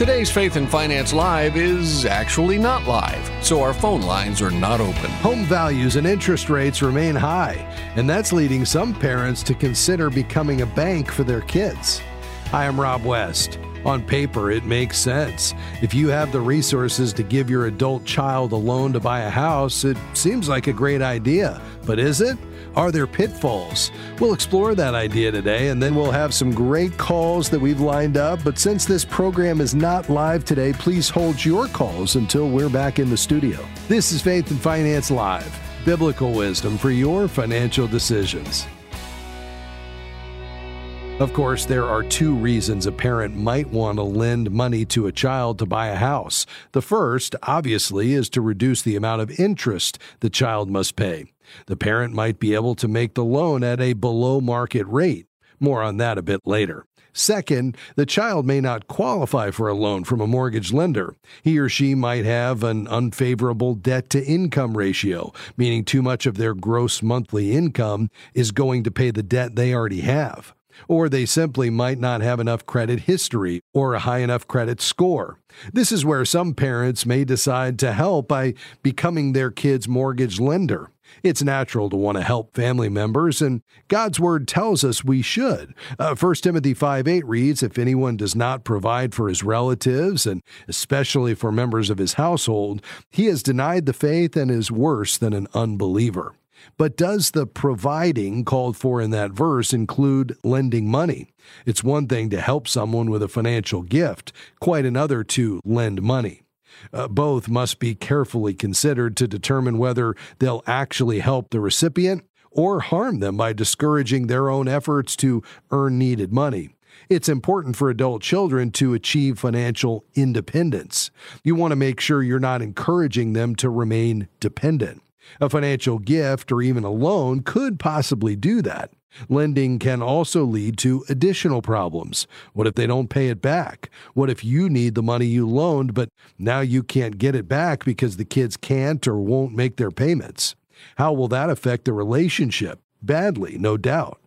Today's Faith and Finance Live is actually not live, so our phone lines are not open. Home values and interest rates remain high, and that's leading some parents to consider becoming a bank for their kids. I'm Rob West. On paper, it makes sense. If you have the resources to give your adult child a loan to buy a house, it seems like a great idea. But is it? Are there pitfalls? We'll explore that idea today, and then we'll have some great calls that we've lined up. But since this program is not live today, please hold your calls until we're back in the studio. This is Faith and Finance Live biblical wisdom for your financial decisions. Of course, there are two reasons a parent might want to lend money to a child to buy a house. The first, obviously, is to reduce the amount of interest the child must pay. The parent might be able to make the loan at a below market rate. More on that a bit later. Second, the child may not qualify for a loan from a mortgage lender. He or she might have an unfavorable debt to income ratio, meaning too much of their gross monthly income is going to pay the debt they already have or they simply might not have enough credit history or a high enough credit score. This is where some parents may decide to help by becoming their kid's mortgage lender. It's natural to want to help family members, and God's Word tells us we should. Uh, 1 Timothy 5 8 reads, If anyone does not provide for his relatives, and especially for members of his household, he has denied the faith and is worse than an unbeliever. But does the providing called for in that verse include lending money? It's one thing to help someone with a financial gift, quite another to lend money. Uh, both must be carefully considered to determine whether they'll actually help the recipient or harm them by discouraging their own efforts to earn needed money. It's important for adult children to achieve financial independence. You want to make sure you're not encouraging them to remain dependent. A financial gift or even a loan could possibly do that. Lending can also lead to additional problems. What if they don't pay it back? What if you need the money you loaned, but now you can't get it back because the kids can't or won't make their payments? How will that affect the relationship? Badly, no doubt.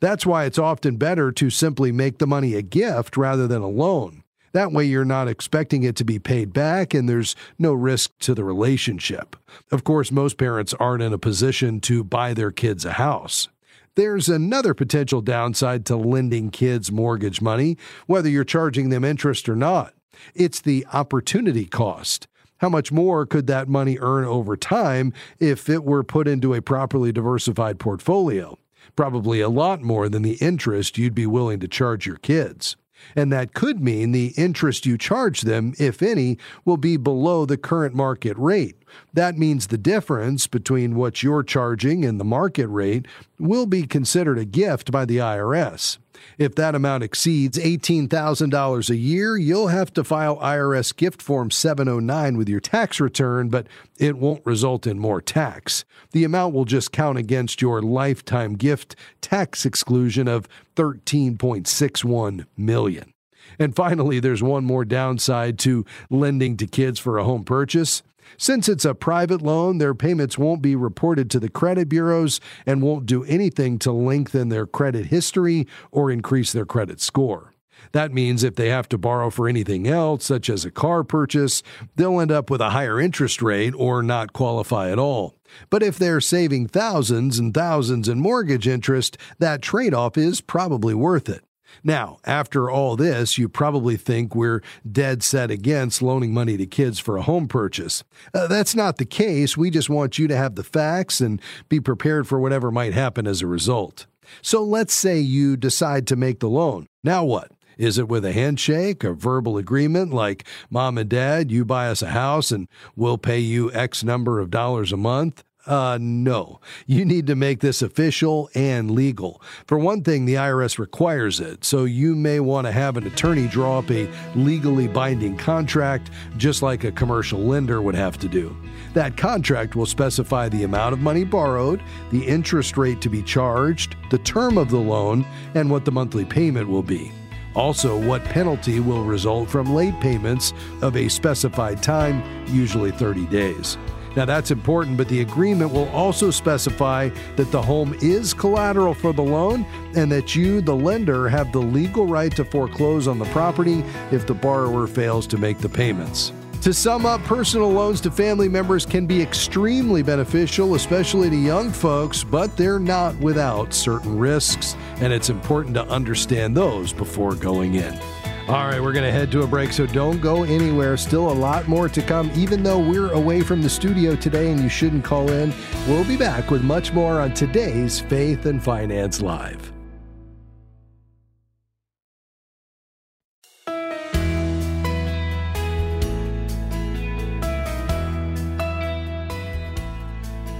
That's why it's often better to simply make the money a gift rather than a loan. That way, you're not expecting it to be paid back and there's no risk to the relationship. Of course, most parents aren't in a position to buy their kids a house. There's another potential downside to lending kids mortgage money, whether you're charging them interest or not. It's the opportunity cost. How much more could that money earn over time if it were put into a properly diversified portfolio? Probably a lot more than the interest you'd be willing to charge your kids. And that could mean the interest you charge them, if any, will be below the current market rate. That means the difference between what you're charging and the market rate will be considered a gift by the IRS. If that amount exceeds $18,000 a year, you'll have to file IRS Gift Form 709 with your tax return, but it won't result in more tax. The amount will just count against your lifetime gift tax exclusion of 13.61 million. And finally, there's one more downside to lending to kids for a home purchase. Since it's a private loan, their payments won't be reported to the credit bureaus and won't do anything to lengthen their credit history or increase their credit score. That means if they have to borrow for anything else, such as a car purchase, they'll end up with a higher interest rate or not qualify at all. But if they're saving thousands and thousands in mortgage interest, that trade off is probably worth it. Now, after all this, you probably think we're dead set against loaning money to kids for a home purchase. Uh, that's not the case. We just want you to have the facts and be prepared for whatever might happen as a result. So let's say you decide to make the loan. Now what? Is it with a handshake, a verbal agreement like, Mom and Dad, you buy us a house and we'll pay you X number of dollars a month? Uh, no. You need to make this official and legal. For one thing, the IRS requires it, so you may want to have an attorney draw up a legally binding contract, just like a commercial lender would have to do. That contract will specify the amount of money borrowed, the interest rate to be charged, the term of the loan, and what the monthly payment will be. Also, what penalty will result from late payments of a specified time, usually 30 days. Now, that's important, but the agreement will also specify that the home is collateral for the loan and that you, the lender, have the legal right to foreclose on the property if the borrower fails to make the payments. To sum up, personal loans to family members can be extremely beneficial, especially to young folks, but they're not without certain risks, and it's important to understand those before going in. All right, we're going to head to a break, so don't go anywhere. Still a lot more to come, even though we're away from the studio today and you shouldn't call in. We'll be back with much more on today's Faith and Finance Live.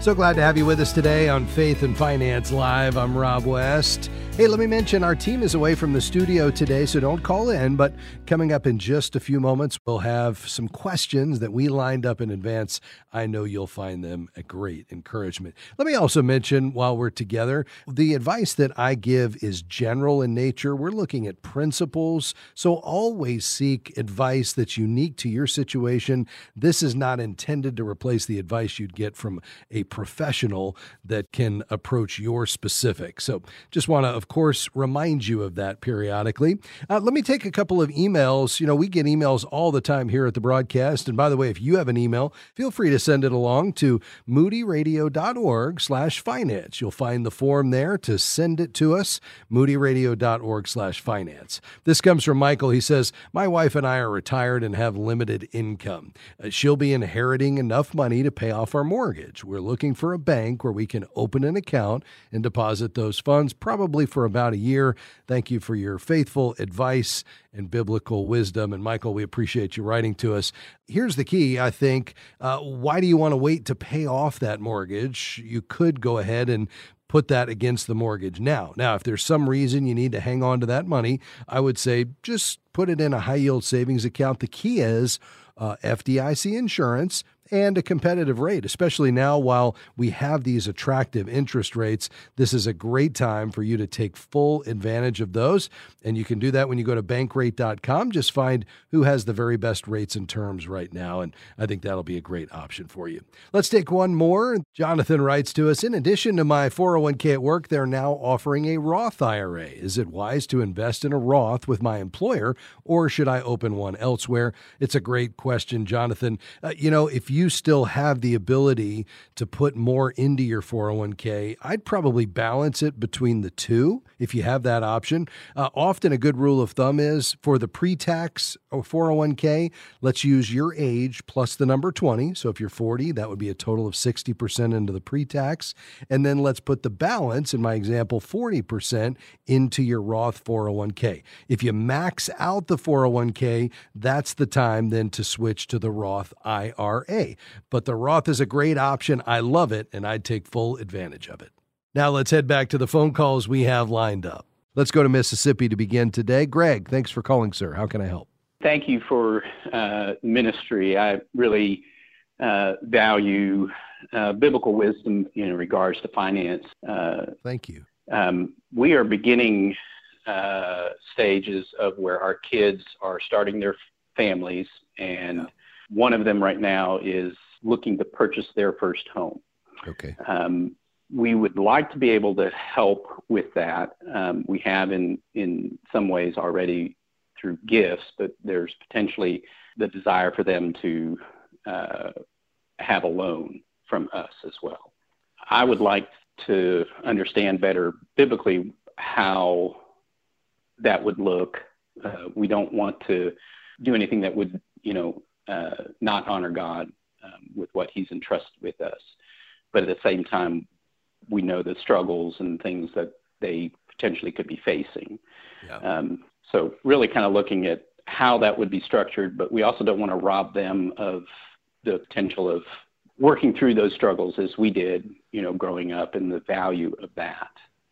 So glad to have you with us today on Faith and Finance Live. I'm Rob West. Hey, let me mention our team is away from the studio today, so don't call in. But coming up in just a few moments, we'll have some questions that we lined up in advance. I know you'll find them a great encouragement. Let me also mention while we're together, the advice that I give is general in nature. We're looking at principles, so always seek advice that's unique to your situation. This is not intended to replace the advice you'd get from a professional that can approach your specific. So just want to, of course, remind you of that periodically. Uh, let me take a couple of emails. You know, we get emails all the time here at the broadcast. And by the way, if you have an email, feel free to send it along to moodyradio.org slash finance. You'll find the form there to send it to us, moodyradio.org slash finance. This comes from Michael. He says, My wife and I are retired and have limited income. Uh, she'll be inheriting enough money to pay off our mortgage. We're looking for a bank where we can open an account and deposit those funds, probably for for about a year. Thank you for your faithful advice and biblical wisdom. And Michael, we appreciate you writing to us. Here's the key, I think. Uh, why do you want to wait to pay off that mortgage? You could go ahead and put that against the mortgage now. Now, if there's some reason you need to hang on to that money, I would say just put it in a high yield savings account. The key is uh, FDIC insurance and a competitive rate, especially now while we have these attractive interest rates. This is a great time for you to take full advantage of those. And you can do that when you go to bankrate.com. Just find who has the very best rates and terms right now. And I think that'll be a great option for you. Let's take one more. Jonathan writes to us In addition to my 401k at work, they're now offering a Roth IRA. Is it wise to invest in a Roth with my employer, or should I open one elsewhere? It's a great question, Jonathan. Uh, you know, if you you still have the ability to put more into your 401k, I'd probably balance it between the two if you have that option. Uh, often, a good rule of thumb is for the pre tax 401k, let's use your age plus the number 20. So if you're 40, that would be a total of 60% into the pre tax. And then let's put the balance, in my example, 40% into your Roth 401k. If you max out the 401k, that's the time then to switch to the Roth IRA. But the Roth is a great option. I love it, and I'd take full advantage of it. Now let's head back to the phone calls we have lined up. Let's go to Mississippi to begin today. Greg, thanks for calling, sir. How can I help? Thank you for uh, ministry. I really uh, value uh, biblical wisdom in regards to finance. Uh, Thank you. Um, we are beginning uh, stages of where our kids are starting their families and. One of them right now is looking to purchase their first home. Okay. Um, we would like to be able to help with that. Um, we have in in some ways already through gifts, but there's potentially the desire for them to uh, have a loan from us as well. I would like to understand better biblically how that would look. Uh, we don't want to do anything that would, you know, uh, not honor God um, with what He's entrusted with us. But at the same time, we know the struggles and things that they potentially could be facing. Yeah. Um, so, really kind of looking at how that would be structured, but we also don't want to rob them of the potential of working through those struggles as we did, you know, growing up and the value of that.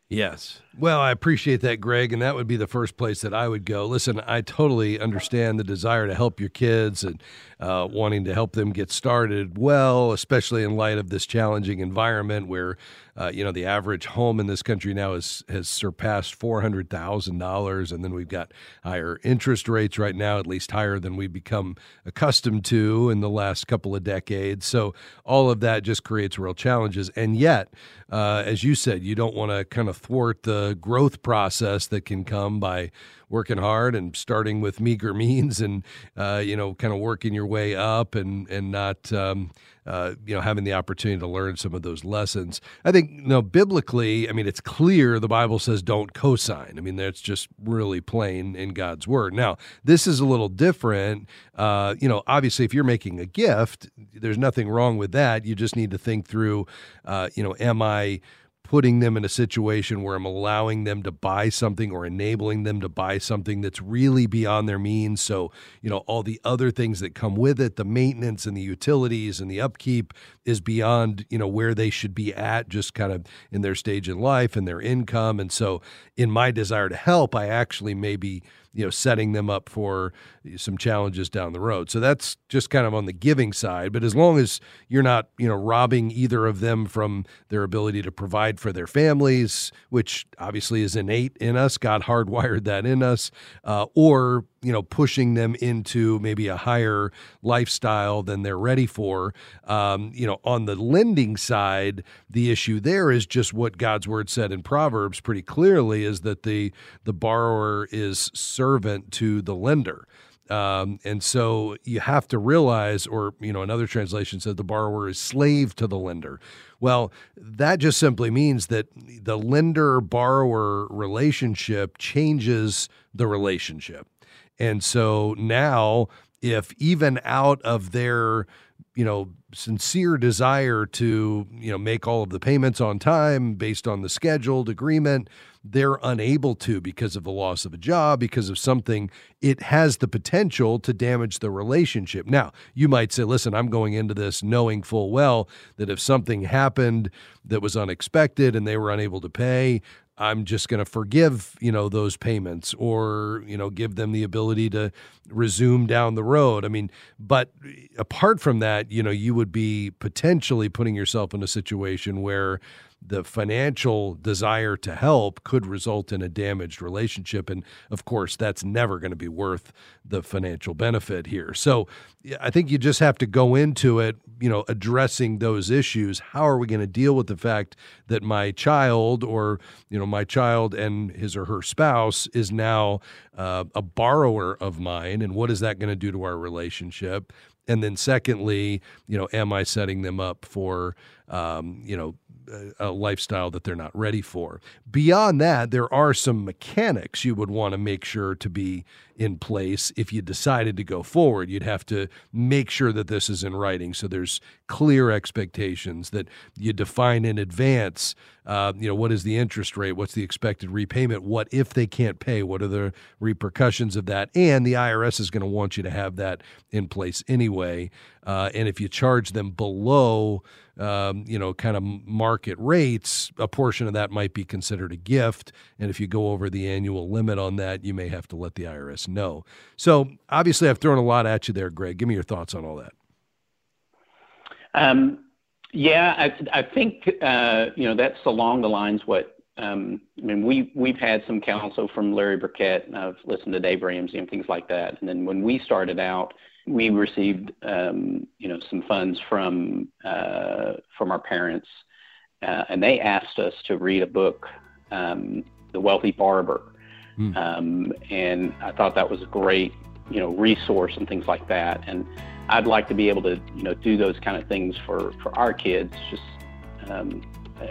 Yes. Well, I appreciate that, Greg, and that would be the first place that I would go. Listen, I totally understand the desire to help your kids and uh, wanting to help them get started well, especially in light of this challenging environment where uh, you know, the average home in this country now is, has surpassed $400,000. And then we've got higher interest rates right now, at least higher than we've become accustomed to in the last couple of decades. So all of that just creates real challenges. And yet, uh, as you said, you don't want to kind of thwart the growth process that can come by working hard and starting with meager means and uh, you know kind of working your way up and and not um, uh, you know having the opportunity to learn some of those lessons. I think you know biblically, I mean it's clear the Bible says don't cosign. I mean that's just really plain in God's word. Now this is a little different. Uh, you know, obviously if you're making a gift, there's nothing wrong with that. You just need to think through. Uh, you know, am I putting them in a situation where I'm allowing them to buy something or enabling them to buy something that's really beyond their means. So, you know, all the other things that come with it, the maintenance and the utilities and the upkeep is beyond, you know, where they should be at just kind of in their stage in life and their income. And so, in my desire to help, I actually maybe you know setting them up for some challenges down the road. So that's just kind of on the giving side. But as long as you're not you know robbing either of them from their ability to provide for their families, which obviously is innate in us, God hardwired that in us, uh, or you know pushing them into maybe a higher lifestyle than they're ready for um, you know on the lending side the issue there is just what god's word said in proverbs pretty clearly is that the the borrower is servant to the lender um, and so you have to realize, or you know, another translation said the borrower is slave to the lender. Well, that just simply means that the lender borrower relationship changes the relationship. And so now, if even out of their, you know, sincere desire to, you know, make all of the payments on time based on the scheduled agreement, they're unable to because of the loss of a job, because of something, it has the potential to damage the relationship. Now, you might say, listen, I'm going into this knowing full well that if something happened that was unexpected and they were unable to pay, I'm just going to forgive, you know, those payments or, you know, give them the ability to resume down the road. I mean, but eh, apart from that, you know, you would be potentially putting yourself in a situation where the financial desire to help could result in a damaged relationship. And of course, that's never going to be worth the financial benefit here. So I think you just have to go into it, you know, addressing those issues. How are we going to deal with the fact that my child or, you know, my child and his or her spouse is now uh, a borrower of mine? And what is that going to do to our relationship? And then, secondly, you know, am I setting them up for, um, you know, a lifestyle that they're not ready for. Beyond that, there are some mechanics you would want to make sure to be in place if you decided to go forward. You'd have to make sure that this is in writing, so there's clear expectations that you define in advance. Uh, you know, what is the interest rate? What's the expected repayment? What if they can't pay? What are the repercussions of that? And the IRS is going to want you to have that in place anyway. Uh, and if you charge them below, um, you know, kind of market rates, a portion of that might be considered a gift. And if you go over the annual limit on that, you may have to let the IRS know. So obviously, I've thrown a lot at you there, Greg. Give me your thoughts on all that. Um, yeah, I, I think uh, you know that's along the lines what um, I mean, we we've had some counsel from Larry Burkett, and I've listened to Dave Ramsey and things like that. And then when we started out, we received um, you know some funds from uh, from our parents, uh, and they asked us to read a book, um, The Wealthy Barber, mm. um, and I thought that was a great you know resource and things like that. And I'd like to be able to you know do those kind of things for for our kids. Just uh,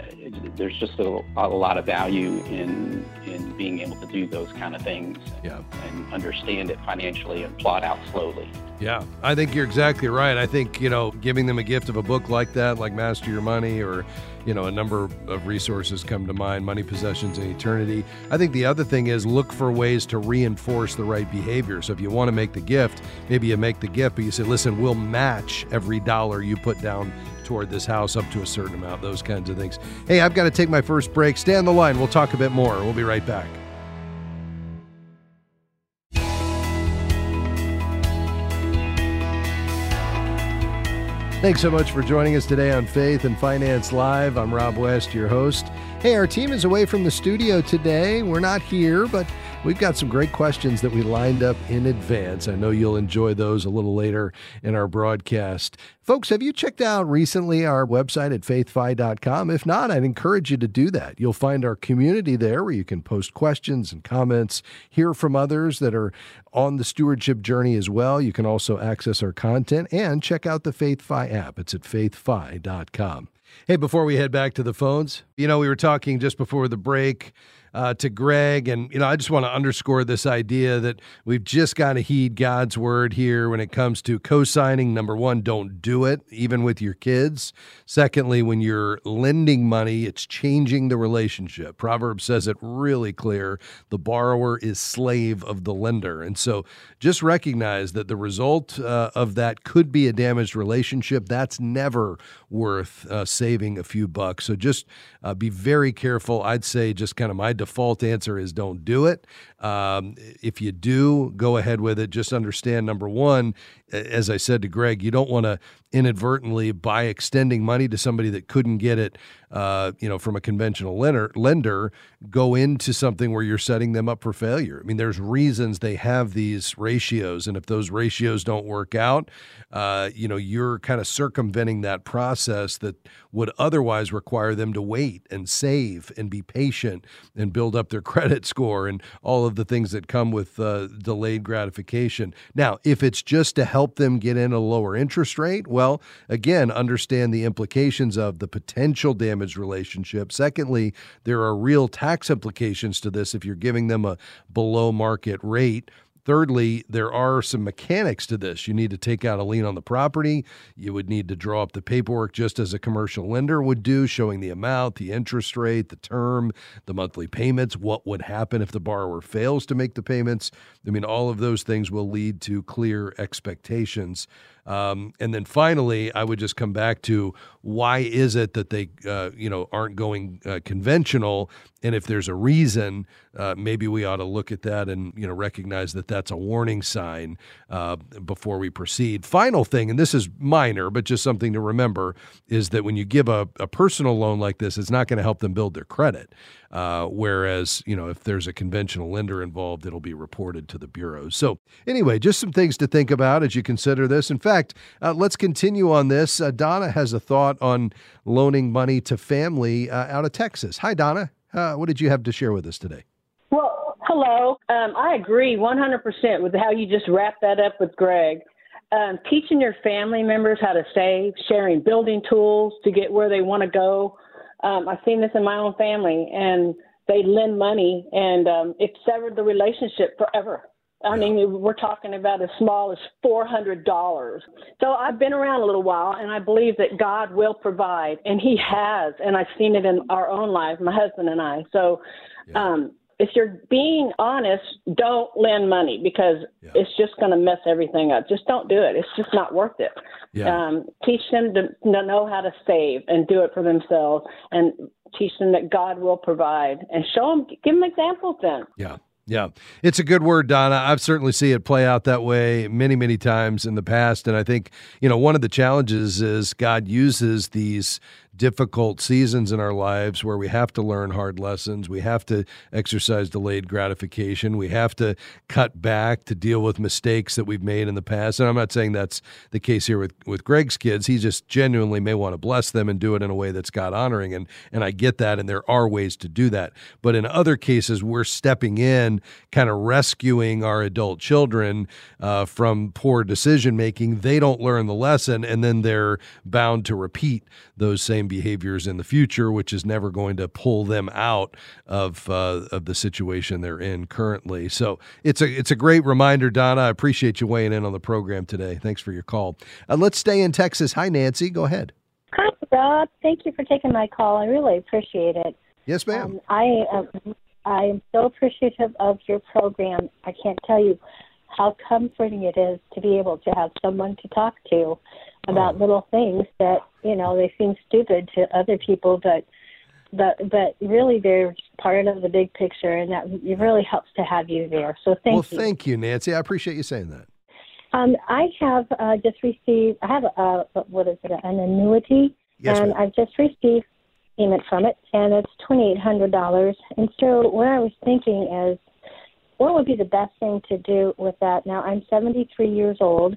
there's just a, a, lot of value in in being able to do those kind of things yeah. and understand it financially and plot out slowly. Yeah, I think you're exactly right. I think, you know, giving them a gift of a book like that, like Master Your Money, or, you know, a number of resources come to mind Money, Possessions, and Eternity. I think the other thing is look for ways to reinforce the right behavior. So if you want to make the gift, maybe you make the gift, but you say, listen, we'll match every dollar you put down toward this house up to a certain amount, those kinds of things. Hey, I've got to take my first break. Stay on the line. We'll talk a bit more. We'll be right back. Thanks so much for joining us today on Faith and Finance Live. I'm Rob West, your host. Hey, our team is away from the studio today. We're not here, but we've got some great questions that we lined up in advance. I know you'll enjoy those a little later in our broadcast. Folks, have you checked out recently our website at faithfi.com? If not, I'd encourage you to do that. You'll find our community there where you can post questions and comments, hear from others that are on the stewardship journey as well. You can also access our content and check out the FaithFi app. It's at faithfi.com. Hey, before we head back to the phones, you know, we were talking just before the break uh, to Greg. And, you know, I just want to underscore this idea that we've just got to heed God's word here when it comes to co signing. Number one, don't do it, even with your kids. Secondly, when you're lending money, it's changing the relationship. Proverbs says it really clear the borrower is slave of the lender. And so just recognize that the result uh, of that could be a damaged relationship. That's never worth uh, saving a few bucks. So just uh, be very careful. I'd say just kind of my default answer is don't do it. Um, if you do, go ahead with it. Just understand number one, as I said to Greg, you don't want to inadvertently by extending money to somebody that couldn't get it, uh, you know, from a conventional lender, lender, go into something where you're setting them up for failure. I mean, there's reasons they have these ratios, and if those ratios don't work out, uh, you know, you're kind of circumventing that process that would otherwise require them to wait and save and be patient and build up their credit score and all of the things that come with uh, delayed gratification. Now, if it's just to help them get in a lower interest rate, well, again, understand the implications of the potential damaged relationship. Secondly, there are real tax implications to this if you're giving them a below market rate. Thirdly, there are some mechanics to this. You need to take out a lien on the property. You would need to draw up the paperwork just as a commercial lender would do, showing the amount, the interest rate, the term, the monthly payments, what would happen if the borrower fails to make the payments. I mean, all of those things will lead to clear expectations. Um, and then finally, I would just come back to why is it that they, uh, you know, aren't going uh, conventional? And if there's a reason, uh, maybe we ought to look at that and you know recognize that that's a warning sign uh, before we proceed. Final thing, and this is minor, but just something to remember, is that when you give a, a personal loan like this, it's not going to help them build their credit. Uh, whereas, you know, if there's a conventional lender involved, it'll be reported to the bureaus. So, anyway, just some things to think about as you consider this. In fact, uh, let's continue on this. Uh, Donna has a thought on loaning money to family uh, out of Texas. Hi, Donna. Uh, what did you have to share with us today? Well, hello. Um, I agree 100% with how you just wrapped that up with Greg. Um, teaching your family members how to save, sharing building tools to get where they want to go um, I've seen this in my own family, and they lend money, and um, it severed the relationship forever. I mean, we're talking about as small as four hundred dollars. So I've been around a little while, and I believe that God will provide, and He has, and I've seen it in our own lives, my husband and I. So, yeah. um, if you're being honest, don't lend money because yeah. it's just going to mess everything up. Just don't do it. It's just not worth it. Yeah. Um, teach them to know how to save and do it for themselves, and teach them that God will provide, and show them, give them examples. Then, yeah. Yeah, it's a good word, Donna. I've certainly seen it play out that way many, many times in the past. And I think, you know, one of the challenges is God uses these difficult seasons in our lives where we have to learn hard lessons. We have to exercise delayed gratification. We have to cut back to deal with mistakes that we've made in the past. And I'm not saying that's the case here with, with Greg's kids. He just genuinely may want to bless them and do it in a way that's God honoring. And, and I get that. And there are ways to do that. But in other cases, we're stepping in, kind of rescuing our adult children uh, from poor decision making. They don't learn the lesson, and then they're bound to repeat those same same behaviors in the future, which is never going to pull them out of uh, of the situation they're in currently. So it's a it's a great reminder, Donna. I appreciate you weighing in on the program today. Thanks for your call. Uh, let's stay in Texas. Hi, Nancy. Go ahead. Hi, Rob. Thank you for taking my call. I really appreciate it. Yes, ma'am. Um, I um, I am so appreciative of your program. I can't tell you how comforting it is to be able to have someone to talk to about oh. little things that you know they seem stupid to other people, but but but really they're part of the big picture, and that it really helps to have you there. So thank well, you. Well, thank you, Nancy. I appreciate you saying that. Um, I have uh, just received. I have a what is it? An annuity, Yes, and ma'am. I've just received payment from it, and it's twenty eight hundred dollars. And so, what I was thinking is, what would be the best thing to do with that? Now, I'm seventy three years old,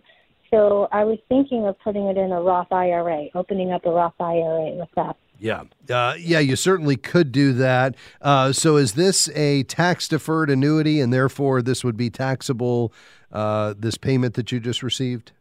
so I was thinking of putting it in a Roth IRA, opening up a Roth IRA with that. Yeah. Uh, yeah, you certainly could do that. Uh, so, is this a tax deferred annuity and therefore this would be taxable, uh, this payment that you just received?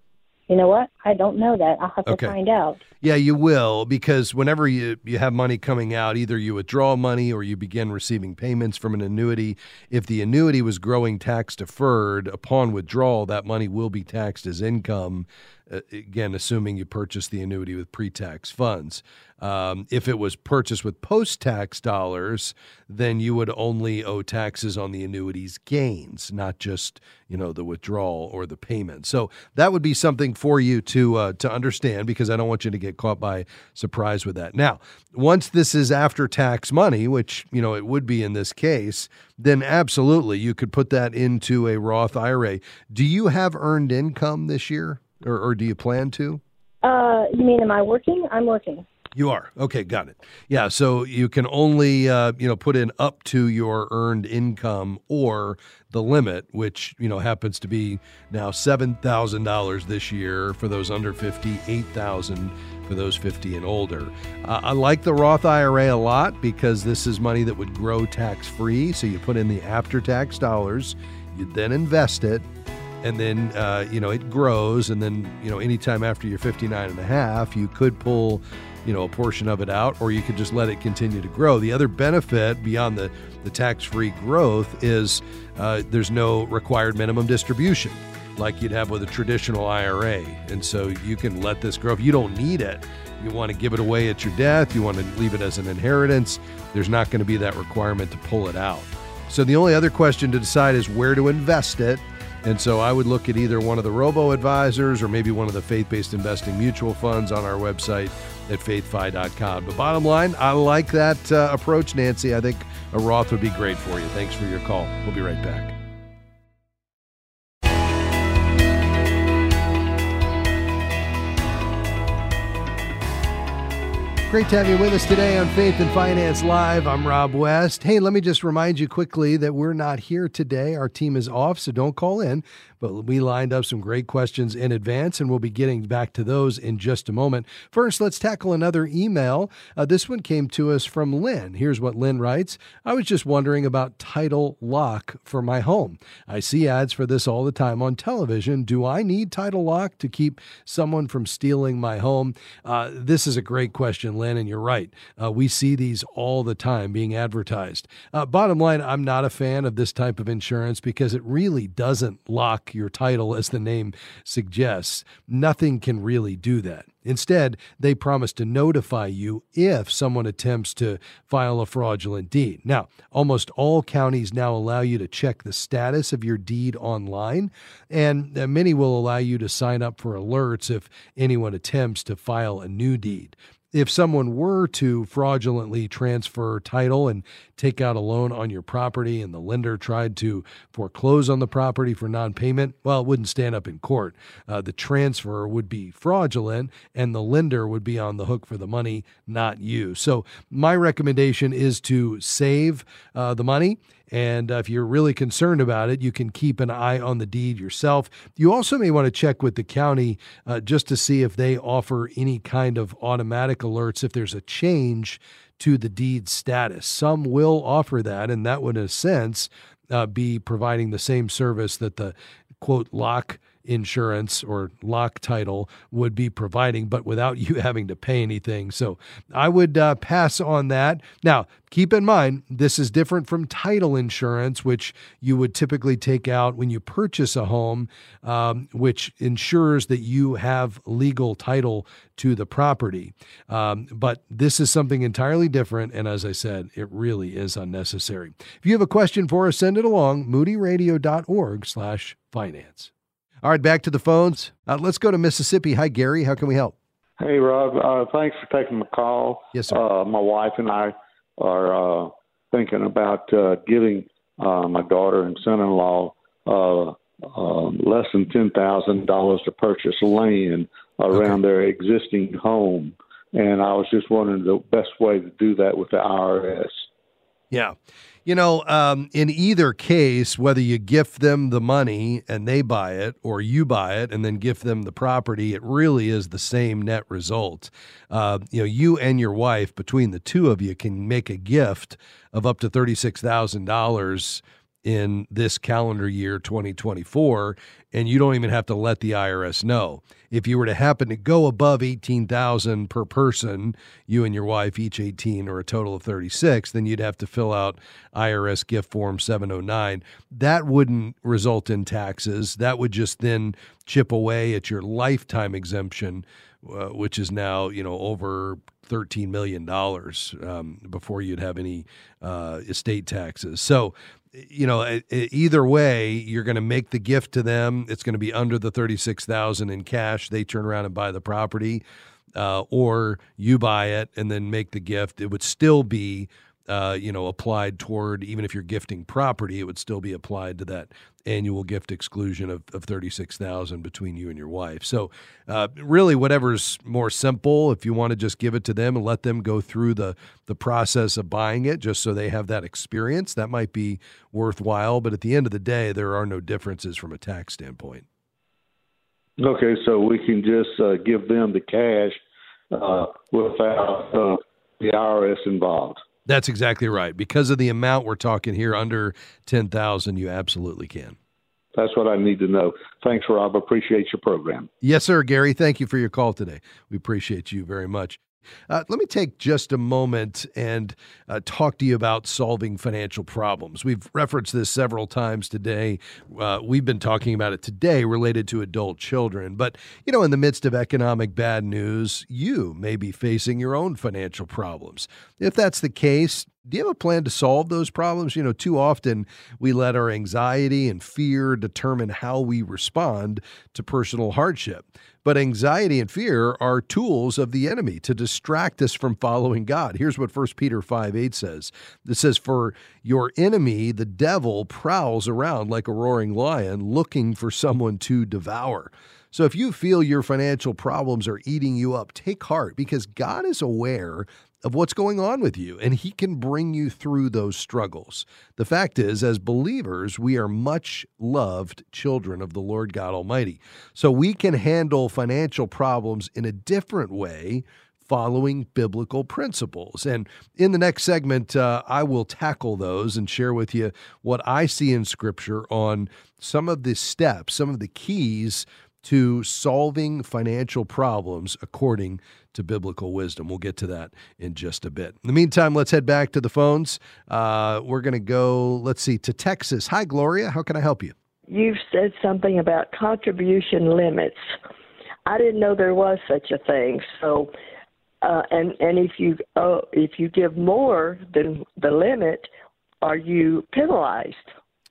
You know what? I don't know that. I'll have to find out. Yeah, you will because whenever you, you have money coming out, either you withdraw money or you begin receiving payments from an annuity. If the annuity was growing tax deferred, upon withdrawal, that money will be taxed as income. Uh, again, assuming you purchased the annuity with pre tax funds. Um, if it was purchased with post tax dollars, then you would only owe taxes on the annuity's gains, not just you know the withdrawal or the payment. So that would be something for you to uh, to understand because I don't want you to get caught by surprise with that. Now, once this is after tax money, which you know it would be in this case, then absolutely you could put that into a Roth IRA. Do you have earned income this year, or, or do you plan to? Uh, you mean, am I working? I'm working. You are okay. Got it. Yeah. So you can only uh, you know put in up to your earned income or the limit, which you know happens to be now seven thousand dollars this year for those under fifty, eight thousand for those fifty and older. Uh, I like the Roth IRA a lot because this is money that would grow tax free. So you put in the after tax dollars, you then invest it, and then uh, you know it grows and then you know anytime after you're 59 and a half you could pull you know a portion of it out or you could just let it continue to grow. The other benefit beyond the the tax-free growth is uh, there's no required minimum distribution like you'd have with a traditional ira and so you can let this grow. If you don't need it you want to give it away at your death you want to leave it as an inheritance there's not going to be that requirement to pull it out. So the only other question to decide is where to invest it and so I would look at either one of the robo advisors or maybe one of the faith based investing mutual funds on our website at faithfi.com. But bottom line, I like that uh, approach, Nancy. I think a Roth would be great for you. Thanks for your call. We'll be right back. Great to have you with us today on Faith and Finance Live. I'm Rob West. Hey, let me just remind you quickly that we're not here today. Our team is off, so don't call in. But we lined up some great questions in advance, and we'll be getting back to those in just a moment. First, let's tackle another email. Uh, this one came to us from Lynn. Here's what Lynn writes I was just wondering about title lock for my home. I see ads for this all the time on television. Do I need title lock to keep someone from stealing my home? Uh, this is a great question, Lynn, and you're right. Uh, we see these all the time being advertised. Uh, bottom line, I'm not a fan of this type of insurance because it really doesn't lock your title, as the name suggests. Nothing can really do that. Instead, they promise to notify you if someone attempts to file a fraudulent deed. Now, almost all counties now allow you to check the status of your deed online, and uh, many will allow you to sign up for alerts if anyone attempts to file a new deed if someone were to fraudulently transfer title and take out a loan on your property and the lender tried to foreclose on the property for non payment, well, it wouldn't stand up in court. Uh, the transfer would be fraudulent and the lender would be on the hook for the money, not you. So, my recommendation is to save uh, the money. And uh, if you're really concerned about it, you can keep an eye on the deed yourself. You also may want to check with the county uh, just to see if they offer any kind of automatic alerts if there's a change to the deed status. Some will offer that, and that would, in a sense, uh, be providing the same service that the quote lock insurance or lock title would be providing, but without you having to pay anything. So I would uh, pass on that. Now, keep in mind, this is different from title insurance, which you would typically take out when you purchase a home, um, which ensures that you have legal title to the property. Um, but this is something entirely different. And as I said, it really is unnecessary. If you have a question for us, send it along, moodyradio.org slash finance. All right, back to the phones. Uh, let's go to Mississippi. Hi, Gary. How can we help? Hey, Rob. Uh, thanks for taking my call. Yes, sir. Uh, my wife and I are uh, thinking about uh, giving uh, my daughter and son-in-law uh, uh, less than ten thousand dollars to purchase land around okay. their existing home, and I was just wondering the best way to do that with the IRS. Yeah. You know, um, in either case, whether you gift them the money and they buy it, or you buy it and then gift them the property, it really is the same net result. Uh, you know, you and your wife, between the two of you, can make a gift of up to thirty-six thousand dollars in this calendar year 2024 and you don't even have to let the IRS know. If you were to happen to go above 18,000 per person, you and your wife each 18 or a total of 36, then you'd have to fill out IRS gift form 709. That wouldn't result in taxes. That would just then chip away at your lifetime exemption uh, which is now you know over thirteen million dollars um, before you'd have any uh, estate taxes. So you know, either way, you're going to make the gift to them. It's going to be under the thirty-six thousand in cash. They turn around and buy the property, uh, or you buy it and then make the gift. It would still be uh, you know, applied toward even if you're gifting property, it would still be applied to that annual gift exclusion of, of 36,000 between you and your wife. So uh, really whatever's more simple, if you want to just give it to them and let them go through the, the process of buying it just so they have that experience, that might be worthwhile. But at the end of the day, there are no differences from a tax standpoint. Okay, so we can just uh, give them the cash uh, without uh, the IRS involved. That's exactly right. Because of the amount we're talking here, under ten thousand, you absolutely can. That's what I need to know. Thanks, Rob. Appreciate your program. Yes, sir, Gary. Thank you for your call today. We appreciate you very much. Uh, let me take just a moment and uh, talk to you about solving financial problems. We've referenced this several times today. Uh, we've been talking about it today related to adult children. But, you know, in the midst of economic bad news, you may be facing your own financial problems. If that's the case, do you have a plan to solve those problems? You know, too often we let our anxiety and fear determine how we respond to personal hardship. But anxiety and fear are tools of the enemy to distract us from following God. Here's what 1 Peter 5 8 says it says, For your enemy, the devil, prowls around like a roaring lion looking for someone to devour. So if you feel your financial problems are eating you up, take heart because God is aware of what's going on with you, and He can bring you through those struggles. The fact is, as believers, we are much loved children of the Lord God Almighty. So we can handle financial problems in a different way following biblical principles. And in the next segment, uh, I will tackle those and share with you what I see in Scripture on some of the steps, some of the keys to solving financial problems according to biblical wisdom. We'll get to that in just a bit. In the meantime, let's head back to the phones. Uh, we're going to go, let's see, to Texas. Hi, Gloria. How can I help you? You've said something about contribution limits. I didn't know there was such a thing. So, uh, and and if you uh, if you give more than the limit, are you penalized?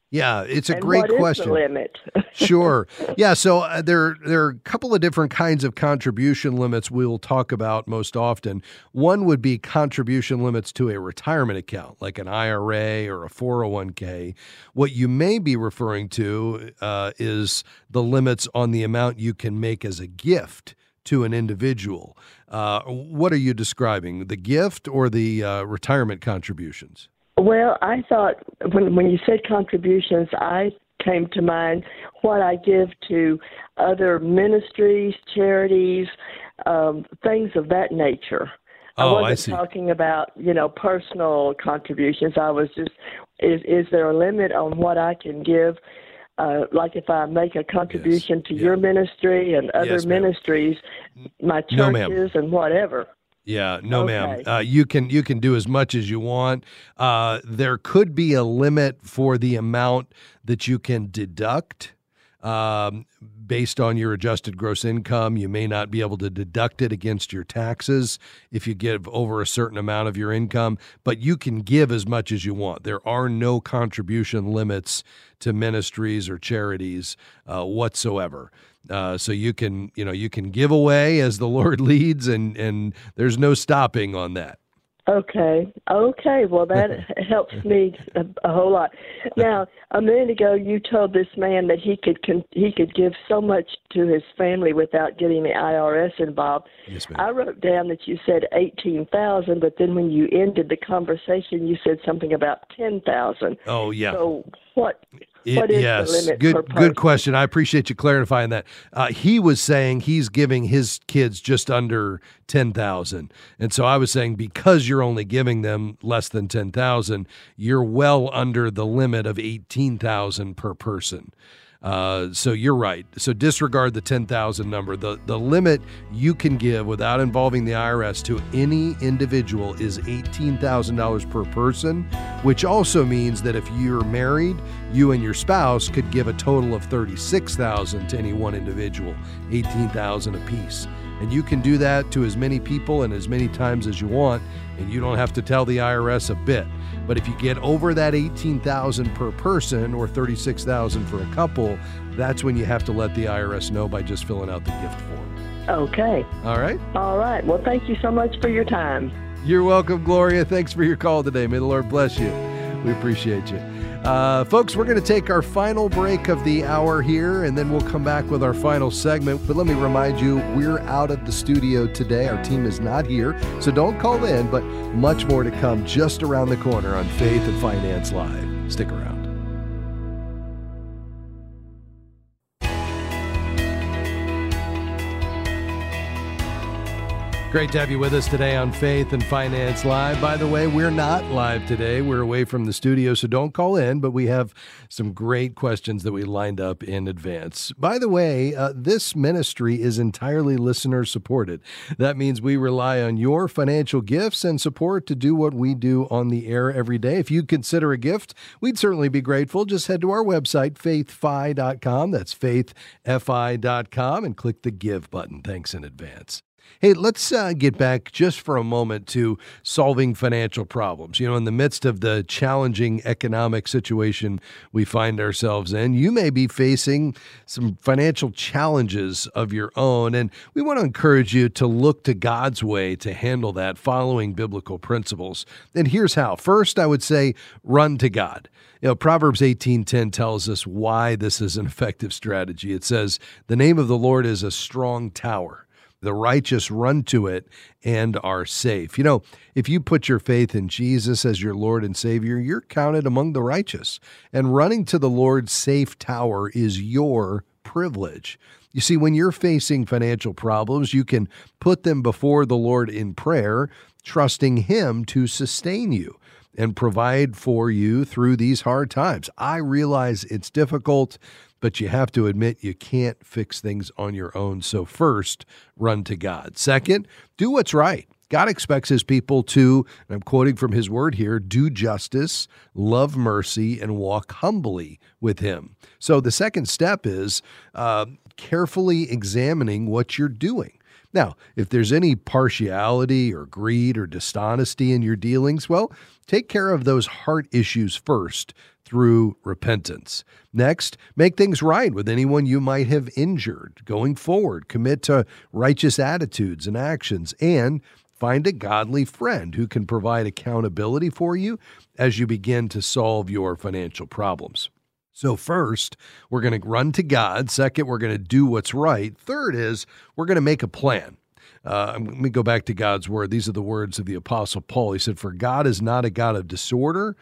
Yeah, it's a and great question. limit? sure. Yeah, so uh, there there are a couple of different kinds of contribution limits we'll talk about most often. One would be contribution limits to a retirement account, like an IRA or a 401k. What you may be referring to uh, is the limits on the amount you can make as a gift to an individual. Uh, what are you describing, the gift or the uh, retirement contributions? Well, I thought when when you said contributions, I came to mind what I give to other ministries, charities, um, things of that nature. Oh, I wasn't I see. talking about you know personal contributions. I was just is is there a limit on what I can give? Uh, like if I make a contribution yes. to yeah. your ministry and other yes, ministries, my churches no, and whatever. Yeah, no, okay. ma'am. Uh, you can you can do as much as you want. Uh, there could be a limit for the amount that you can deduct. Um, based on your adjusted gross income, you may not be able to deduct it against your taxes if you give over a certain amount of your income, but you can give as much as you want. There are no contribution limits to ministries or charities uh, whatsoever. Uh, so you can, you know, you can give away as the Lord leads, and and there's no stopping on that. Okay. Okay. Well, that helps me a, a whole lot. Now, a minute ago, you told this man that he could con- he could give so much to his family without getting the IRS involved. Yes, ma'am. I wrote down that you said eighteen thousand, but then when you ended the conversation, you said something about ten thousand. Oh, yeah. So what? It- yes, good good question. I appreciate you clarifying that. Uh, he was saying he's giving his kids just under ten thousand, and so I was saying because you're only giving them less than ten thousand, you're well under the limit of eighteen thousand per person. Uh, so you're right. So disregard the ten thousand number. the The limit you can give without involving the IRS to any individual is eighteen thousand dollars per person, which also means that if you're married, you and your spouse could give a total of thirty six thousand to any one individual, eighteen thousand apiece. And you can do that to as many people and as many times as you want, and you don't have to tell the IRS a bit. But if you get over that 18,000 per person or 36,000 for a couple, that's when you have to let the IRS know by just filling out the gift form. Okay. All right? All right. Well, thank you so much for your time. You're welcome, Gloria. Thanks for your call today. May the Lord bless you. We appreciate you. Uh, folks, we're going to take our final break of the hour here, and then we'll come back with our final segment. But let me remind you, we're out of the studio today. Our team is not here, so don't call in, but much more to come just around the corner on Faith and Finance Live. Stick around. Great to have you with us today on Faith and Finance Live. By the way, we're not live today. We're away from the studio, so don't call in, but we have some great questions that we lined up in advance. By the way, uh, this ministry is entirely listener supported. That means we rely on your financial gifts and support to do what we do on the air every day. If you consider a gift, we'd certainly be grateful. Just head to our website, faithfi.com. That's faithfi.com and click the give button. Thanks in advance. Hey, let's uh, get back just for a moment to solving financial problems. You know, in the midst of the challenging economic situation we find ourselves in, you may be facing some financial challenges of your own. And we want to encourage you to look to God's way to handle that following biblical principles. And here's how. First, I would say run to God. You know, Proverbs 18:10 tells us why this is an effective strategy. It says, "The name of the Lord is a strong tower." The righteous run to it and are safe. You know, if you put your faith in Jesus as your Lord and Savior, you're counted among the righteous. And running to the Lord's safe tower is your privilege. You see, when you're facing financial problems, you can put them before the Lord in prayer, trusting Him to sustain you and provide for you through these hard times. I realize it's difficult, but you have to admit you can't fix things on your own. So, first, run to God. Second, do what's right. God expects his people to, and I'm quoting from his word here, do justice, love mercy, and walk humbly with him. So, the second step is uh, carefully examining what you're doing. Now, if there's any partiality or greed or dishonesty in your dealings, well, take care of those heart issues first through repentance. Next, make things right with anyone you might have injured. Going forward, commit to righteous attitudes and actions and find a godly friend who can provide accountability for you as you begin to solve your financial problems. So, first, we're going to run to God. Second, we're going to do what's right. Third is we're going to make a plan. Uh, let me go back to God's word. These are the words of the Apostle Paul. He said, For God is not a God of disorder,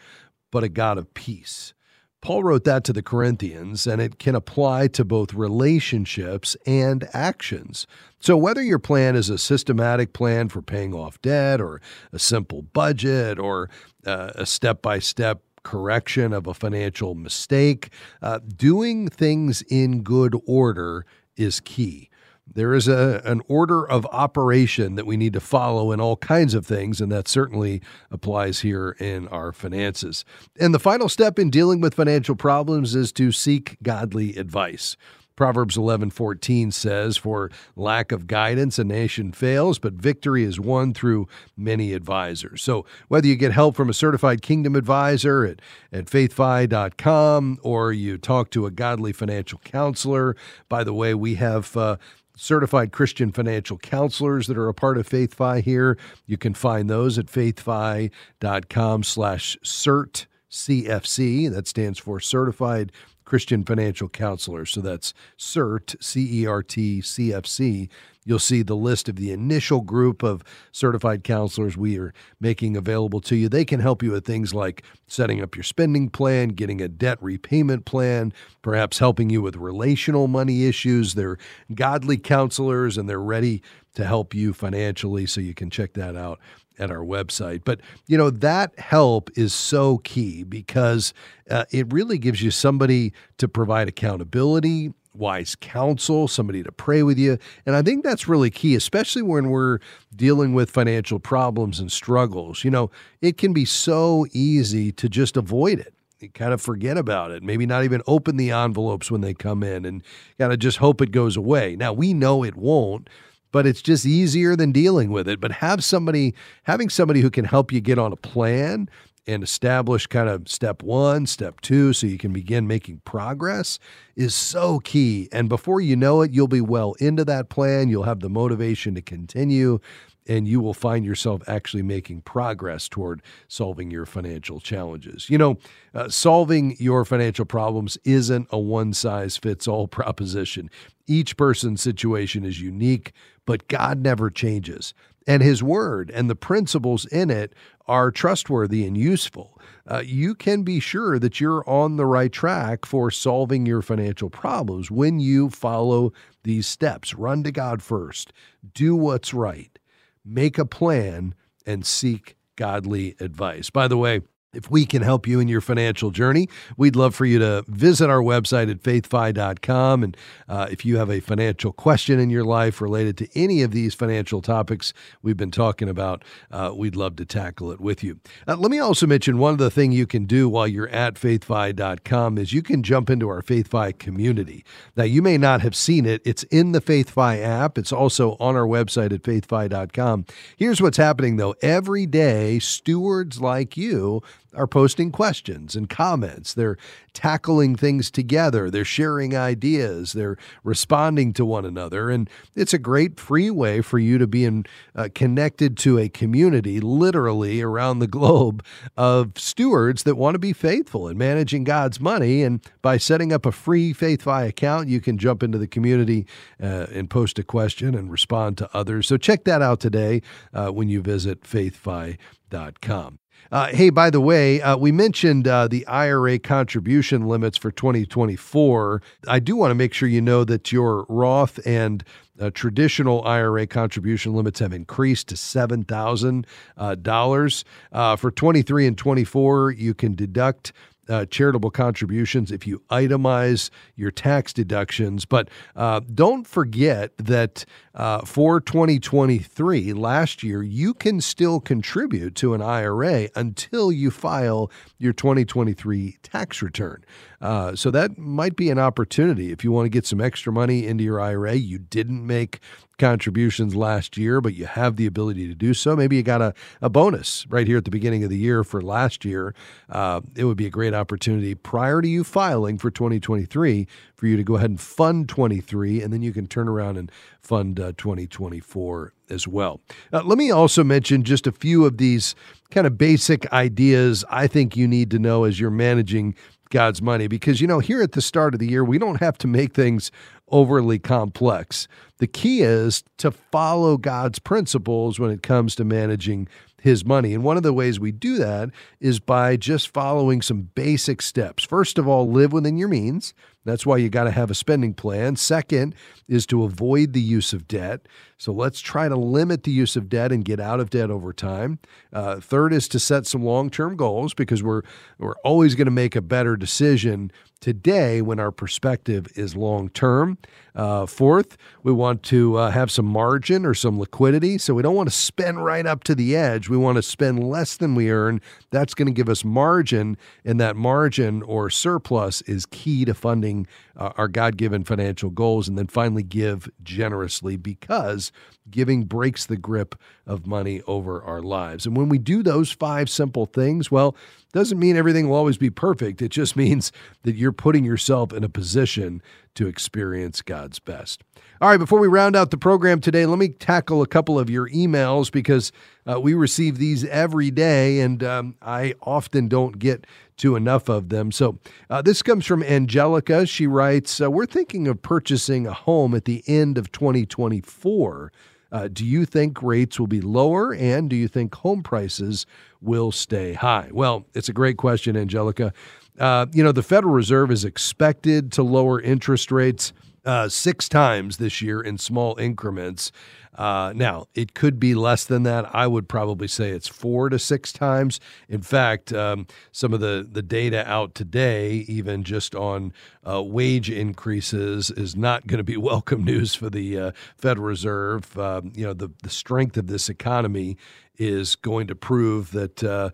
but a God of peace. Paul wrote that to the Corinthians, and it can apply to both relationships and actions. So, whether your plan is a systematic plan for paying off debt, or a simple budget, or uh, a step by step correction of a financial mistake, uh, doing things in good order is key. There is a, an order of operation that we need to follow in all kinds of things, and that certainly applies here in our finances. And the final step in dealing with financial problems is to seek godly advice. Proverbs 11:14 says, "For lack of guidance a nation fails, but victory is won through many advisors." So, whether you get help from a certified kingdom advisor at at faithfi.com or you talk to a godly financial counselor, by the way, we have uh, certified Christian financial counselors that are a part of FaithFi here. You can find those at faithfi.com slash cert CFC. That stands for Certified Christian Financial Counselor. So that's CERT, C E R T C F C. You'll see the list of the initial group of certified counselors we are making available to you. They can help you with things like setting up your spending plan, getting a debt repayment plan, perhaps helping you with relational money issues. They're godly counselors and they're ready to help you financially. So you can check that out at our website. But, you know, that help is so key because uh, it really gives you somebody to provide accountability, wise counsel, somebody to pray with you. And I think that's really key, especially when we're dealing with financial problems and struggles. You know, it can be so easy to just avoid it. Kind of forget about it, maybe not even open the envelopes when they come in and kind of just hope it goes away. Now, we know it won't but it's just easier than dealing with it. But have somebody, having somebody who can help you get on a plan and establish kind of step one, step two, so you can begin making progress is so key. And before you know it, you'll be well into that plan. You'll have the motivation to continue and you will find yourself actually making progress toward solving your financial challenges. You know, uh, solving your financial problems isn't a one size fits all proposition. Each person's situation is unique, but God never changes. And his word and the principles in it are trustworthy and useful. Uh, you can be sure that you're on the right track for solving your financial problems when you follow these steps. Run to God first, do what's right make a plan, and seek godly advice. By the way, if we can help you in your financial journey, we'd love for you to visit our website at faithfi.com. And uh, if you have a financial question in your life related to any of these financial topics we've been talking about, uh, we'd love to tackle it with you. Uh, let me also mention one of the things you can do while you're at faithfi.com is you can jump into our FaithFi community. Now, you may not have seen it, it's in the FaithFi app, it's also on our website at faithfi.com. Here's what's happening though every day, stewards like you are posting questions and comments. They're tackling things together. They're sharing ideas. They're responding to one another. And it's a great free way for you to be in, uh, connected to a community literally around the globe of stewards that want to be faithful in managing God's money. And by setting up a free FaithFi account, you can jump into the community uh, and post a question and respond to others. So check that out today uh, when you visit faithfi.com. Uh, hey, by the way, uh, we mentioned uh, the IRA contribution limits for 2024. I do want to make sure you know that your Roth and uh, traditional IRA contribution limits have increased to $7,000. Uh, uh, for 23 and 24, you can deduct uh, charitable contributions if you itemize your tax deductions. But uh, don't forget that uh, for 2023, last year, you can still contribute to an IRA until you file your 2023 tax return. Uh, so that might be an opportunity if you want to get some extra money into your IRA. You didn't make contributions last year, but you have the ability to do so. Maybe you got a, a bonus right here at the beginning of the year for last year. Uh, it would be a great opportunity prior to you filing for 2023 for you to go ahead and fund 23, and then you can turn around and fund uh, 2024 as well. Uh, let me also mention just a few of these kind of basic ideas I think you need to know as you're managing God's money because, you know, here at the start of the year, we don't have to make things overly complex. The key is to follow God's principles when it comes to managing his money. And one of the ways we do that is by just following some basic steps. First of all, live within your means. That's why you got to have a spending plan. Second is to avoid the use of debt. So let's try to limit the use of debt and get out of debt over time. Uh, third is to set some long term goals because we're, we're always going to make a better decision today when our perspective is long term. Uh, fourth, we want to uh, have some margin or some liquidity. So we don't want to spend right up to the edge. We want to spend less than we earn. That's going to give us margin, and that margin or surplus is key to funding uh, our God given financial goals. And then finally, give generously because giving breaks the grip of money over our lives. And when we do those five simple things, well, doesn't mean everything will always be perfect. It just means that you're putting yourself in a position to experience God's best. All right, before we round out the program today, let me tackle a couple of your emails because uh, we receive these every day and um, I often don't get to enough of them. So uh, this comes from Angelica. She writes uh, We're thinking of purchasing a home at the end of 2024. Uh, do you think rates will be lower and do you think home prices will stay high? Well, it's a great question, Angelica. Uh, you know, the Federal Reserve is expected to lower interest rates uh, six times this year in small increments. Uh, now, it could be less than that. I would probably say it's four to six times. In fact, um, some of the, the data out today, even just on uh, wage increases, is not going to be welcome news for the uh, Federal Reserve. Um, you know, the, the strength of this economy is going to prove that uh,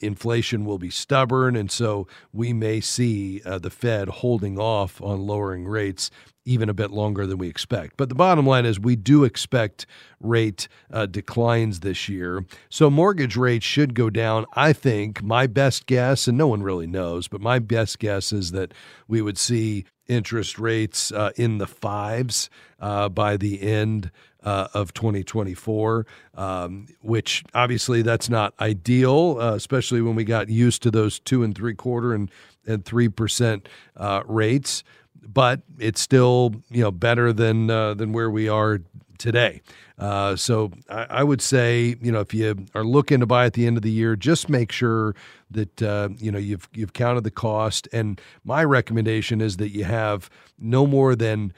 inflation will be stubborn. And so we may see uh, the Fed holding off on lowering rates even a bit longer than we expect. But the bottom line is we do expect rate uh, declines this year. So mortgage rates should go down. I think my best guess, and no one really knows, but my best guess is that we would see interest rates uh, in the fives uh, by the end uh, of 2024, um, which obviously that's not ideal, uh, especially when we got used to those two and three quarter and and three percent uh, rates but it's still you know better than uh, than where we are today. Uh, so I, I, would say you know if you are looking to buy at the end of the year, just make sure that uh, you know you've you've counted the cost. And my recommendation is that you have no more than.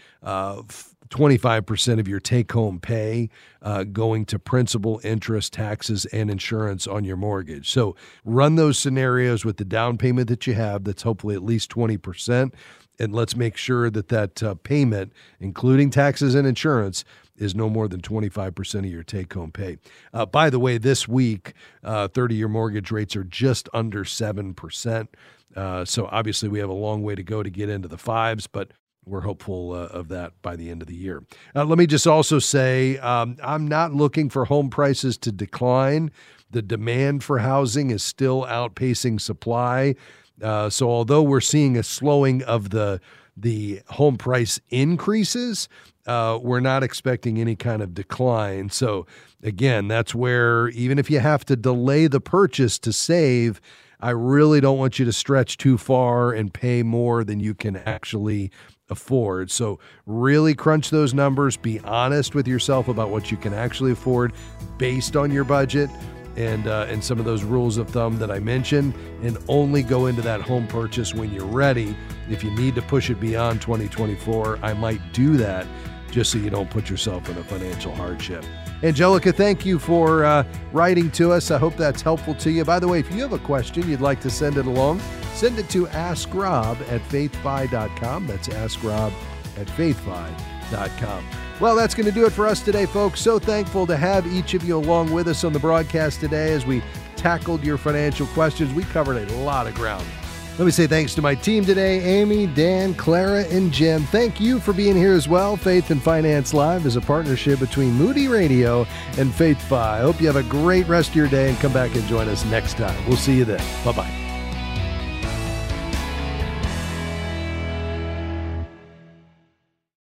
25% uh, of your take home pay uh, going to principal, interest, taxes, and insurance on your mortgage. So run those scenarios with the down payment that you have, that's hopefully at least 20% and let's make sure that that uh, payment, including taxes and insurance, is no more than 25% of your take home pay. Uh, by the way, this week, 30 uh, year mortgage rates are just under 7%. Uh, so obviously, we have a long way to go to get into the fives, but we're hopeful uh, of that by the end of the year. Uh, let me just also say um, I'm not looking for home prices to decline. The demand for housing is still outpacing supply. Uh, so although we're seeing a slowing of the the home price increases, uh, we're not expecting any kind of decline. So again, that's where even if you have to delay the purchase to save, I really don't want you to stretch too far and pay more than you can actually afford. So, really crunch those numbers, be honest with yourself about what you can actually afford based on your budget and uh, and some of those rules of thumb that I mentioned, and only go into that home purchase when you're ready. If you need to push it beyond 2024, I might do that just so you don't put yourself in a financial hardship. Angelica, thank you for uh, writing to us. I hope that's helpful to you. By the way, if you have a question you'd like to send it along, send it to askrob at faithfi.com. That's askrob at faithfi.com. Well, that's going to do it for us today, folks. So thankful to have each of you along with us on the broadcast today as we tackled your financial questions. We covered a lot of ground. Let me say thanks to my team today Amy, Dan, Clara, and Jim. Thank you for being here as well. Faith and Finance Live is a partnership between Moody Radio and FaithFi. I hope you have a great rest of your day and come back and join us next time. We'll see you then. Bye bye.